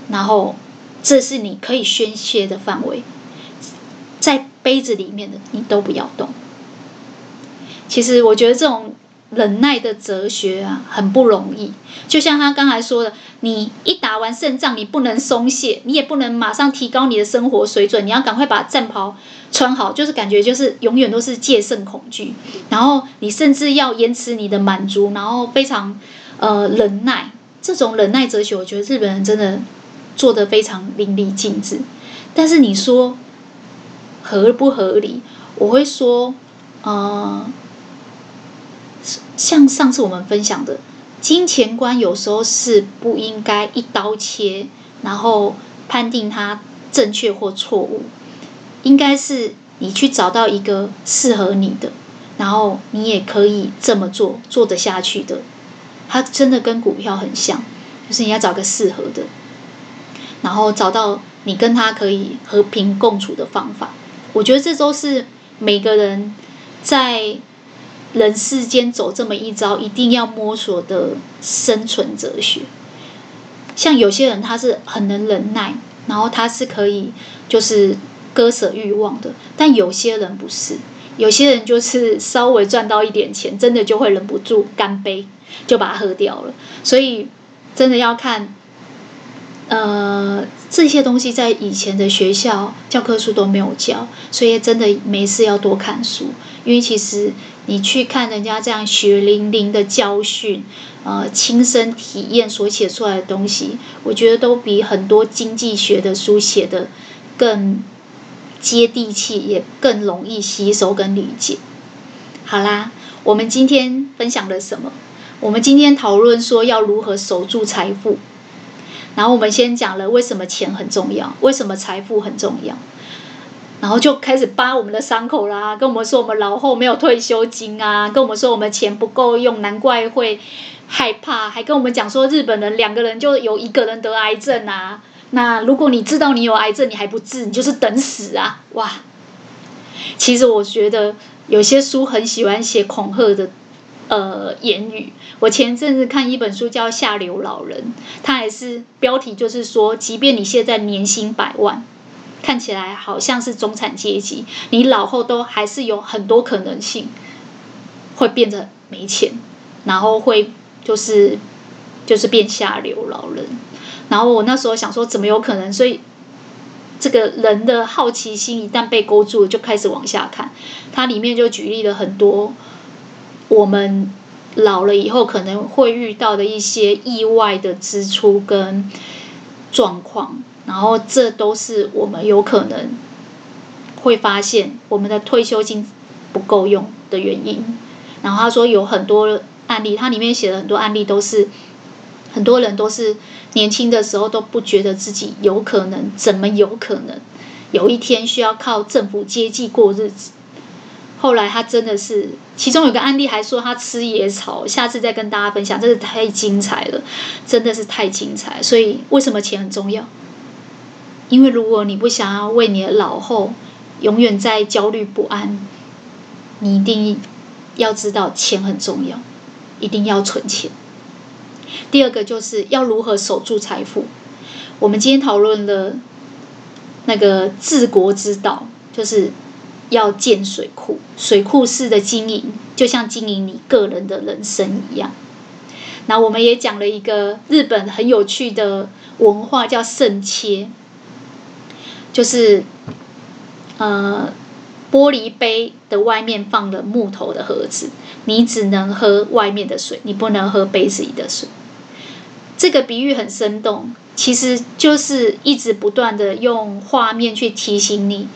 然后。这是你可以宣泄的范围，在杯子里面的你都不要动。其实我觉得这种忍耐的哲学啊，很不容易。就像他刚才说的，你一打完胜仗，你不能松懈，你也不能马上提高你的生活水准，你要赶快把战袍穿好，就是感觉就是永远都是戒慎恐惧。然后你甚至要延迟你的满足，然后非常呃忍耐。这种忍耐哲学，我觉得日本人真的。做得非常淋漓尽致，但是你说合不合理？我会说，呃，像上次我们分享的，金钱观有时候是不应该一刀切，然后判定它正确或错误，应该是你去找到一个适合你的，然后你也可以这么做，做得下去的。它真的跟股票很像，就是你要找个适合的。然后找到你跟他可以和平共处的方法，我觉得这都是每个人在人世间走这么一遭，一定要摸索的生存哲学。像有些人他是很能忍耐，然后他是可以就是割舍欲望的，但有些人不是，有些人就是稍微赚到一点钱，真的就会忍不住干杯，就把它喝掉了。所以真的要看。呃，这些东西在以前的学校教科书都没有教，所以真的没事要多看书。因为其实你去看人家这样血淋淋的教训，呃，亲身体验所写出来的东西，我觉得都比很多经济学的书写的更接地气，也更容易吸收跟理解。好啦，我们今天分享了什么？我们今天讨论说要如何守住财富。然后我们先讲了为什么钱很重要，为什么财富很重要，然后就开始扒我们的伤口啦，跟我们说我们老后没有退休金啊，跟我们说我们钱不够用，难怪会害怕，还跟我们讲说日本人两个人就有一个人得癌症啊，那如果你知道你有癌症，你还不治，你就是等死啊！哇，其实我觉得有些书很喜欢写恐吓的。呃，言语。我前阵子看一本书叫《下流老人》，它也是标题就是说，即便你现在年薪百万，看起来好像是中产阶级，你老后都还是有很多可能性会变得没钱，然后会就是就是变下流老人。然后我那时候想说，怎么有可能？所以这个人的好奇心一旦被勾住，就开始往下看。它里面就举例了很多。我们老了以后可能会遇到的一些意外的支出跟状况，然后这都是我们有可能会发现我们的退休金不够用的原因。然后他说有很多案例，他里面写了很多案例，都是很多人都是年轻的时候都不觉得自己有可能，怎么有可能有一天需要靠政府接济过日子？后来他真的是，其中有个案例还说他吃野草，下次再跟大家分享，真是太精彩了，真的是太精彩。所以为什么钱很重要？因为如果你不想要为你的老后永远在焦虑不安，你一定要知道钱很重要，一定要存钱。第二个就是要如何守住财富。我们今天讨论了那个治国之道，就是。要建水库，水库式的经营，就像经营你个人的人生一样。那我们也讲了一个日本很有趣的文化，叫圣切，就是呃玻璃杯的外面放了木头的盒子，你只能喝外面的水，你不能喝杯子里的水。这个比喻很生动，其实就是一直不断的用画面去提醒你。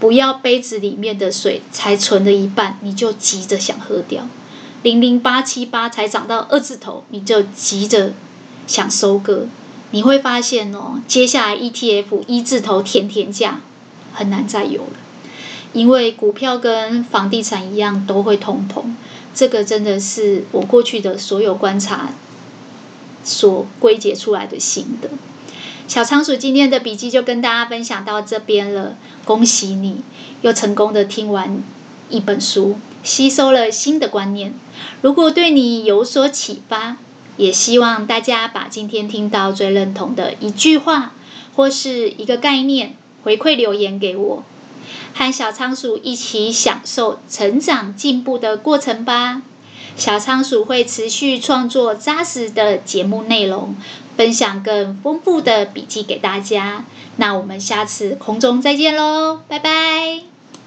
不要杯子里面的水才存了一半，你就急着想喝掉；零零八七八才涨到二字头，你就急着想收割。你会发现哦，接下来 ETF 一字头甜甜价很难再有了，因为股票跟房地产一样都会通膨。这个真的是我过去的所有观察所归结出来的心得。小仓鼠今天的笔记就跟大家分享到这边了，恭喜你又成功的听完一本书，吸收了新的观念。如果对你有所启发，也希望大家把今天听到最认同的一句话或是一个概念回馈留言给我，和小仓鼠一起享受成长进步的过程吧。小仓鼠会持续创作扎实的节目内容，分享更丰富的笔记给大家。那我们下次空中再见喽，拜拜。